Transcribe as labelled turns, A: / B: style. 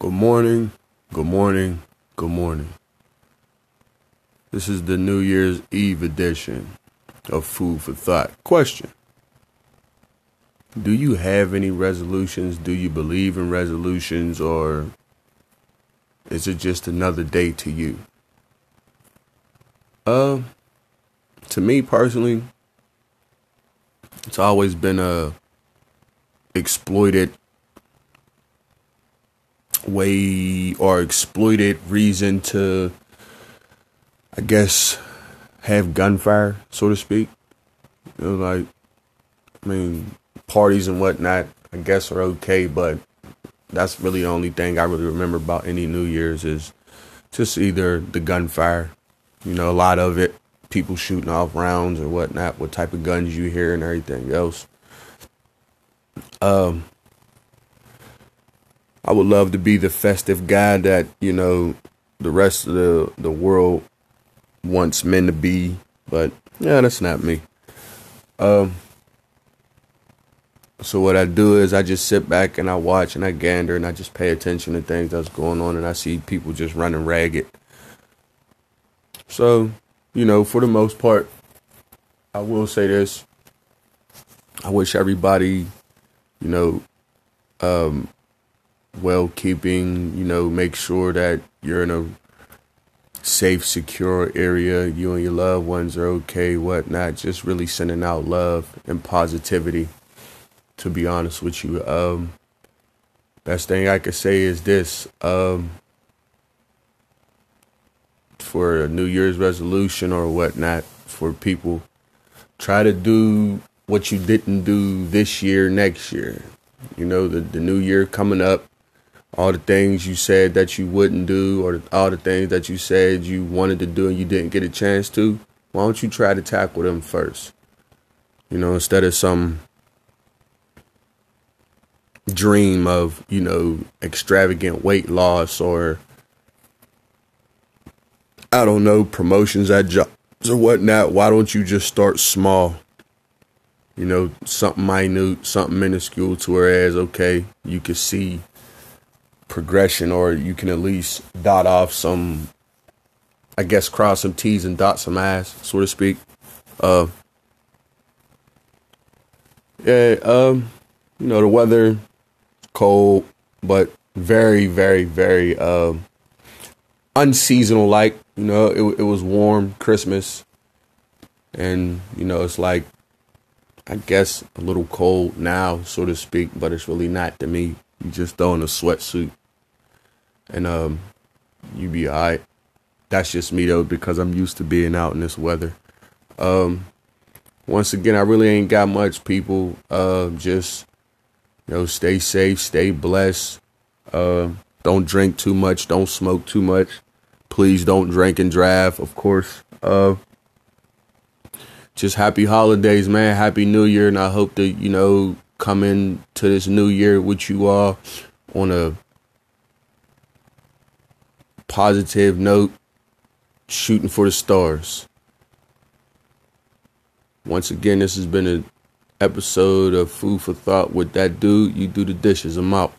A: Good morning, good morning, good morning. This is the New Year's Eve edition of Food for Thought. Question Do you have any resolutions? Do you believe in resolutions, or is it just another day to you? Uh, to me personally, it's always been a exploited way or exploited reason to, I guess, have gunfire, so to speak. You know, like, I mean, parties and whatnot, I guess, are okay, but that's really the only thing I really remember about any New Year's is just either the gunfire, you know, a lot of it, people shooting off rounds or whatnot, what type of guns you hear and everything else. Um, I would love to be the festive guy that you know the rest of the the world wants men to be, but yeah, that's not me. Um. So what I do is I just sit back and I watch and I gander and I just pay attention to things that's going on and I see people just running ragged. So, you know, for the most part, I will say this. I wish everybody, you know, um, well keeping, you know, make sure that you're in a safe, secure area. You and your loved ones are okay, whatnot. Just really sending out love and positivity, to be honest with you. Um, best thing I could say is this. Um, for a New Year's resolution or whatnot for people, try to do what you didn't do this year, next year. You know, the, the new year coming up, all the things you said that you wouldn't do or all the things that you said you wanted to do and you didn't get a chance to, why don't you try to tackle them first? You know, instead of some dream of, you know, extravagant weight loss or I don't know, promotions at jobs or whatnot, why don't you just start small? You know, something minute, something minuscule to whereas okay, you can see progression or you can at least dot off some I guess cross some T's and dot some I's, so to speak. Uh yeah, um, you know, the weather cold, but very, very, very um unseasonal like. You know, it it was warm, Christmas. And, you know, it's like I guess a little cold now, so to speak, but it's really not to me. You just throw in a sweatsuit and um, you be alright. That's just me though, because I'm used to being out in this weather. Um, once again, I really ain't got much people. Uh, just you know, stay safe, stay blessed. Uh, don't drink too much, don't smoke too much. Please don't drink and drive, of course. Uh, just happy holidays, man. Happy New Year, and I hope that you know come into this new year with you all on a positive note, shooting for the stars. Once again, this has been an episode of Food for Thought with that dude. You do the dishes. I'm out.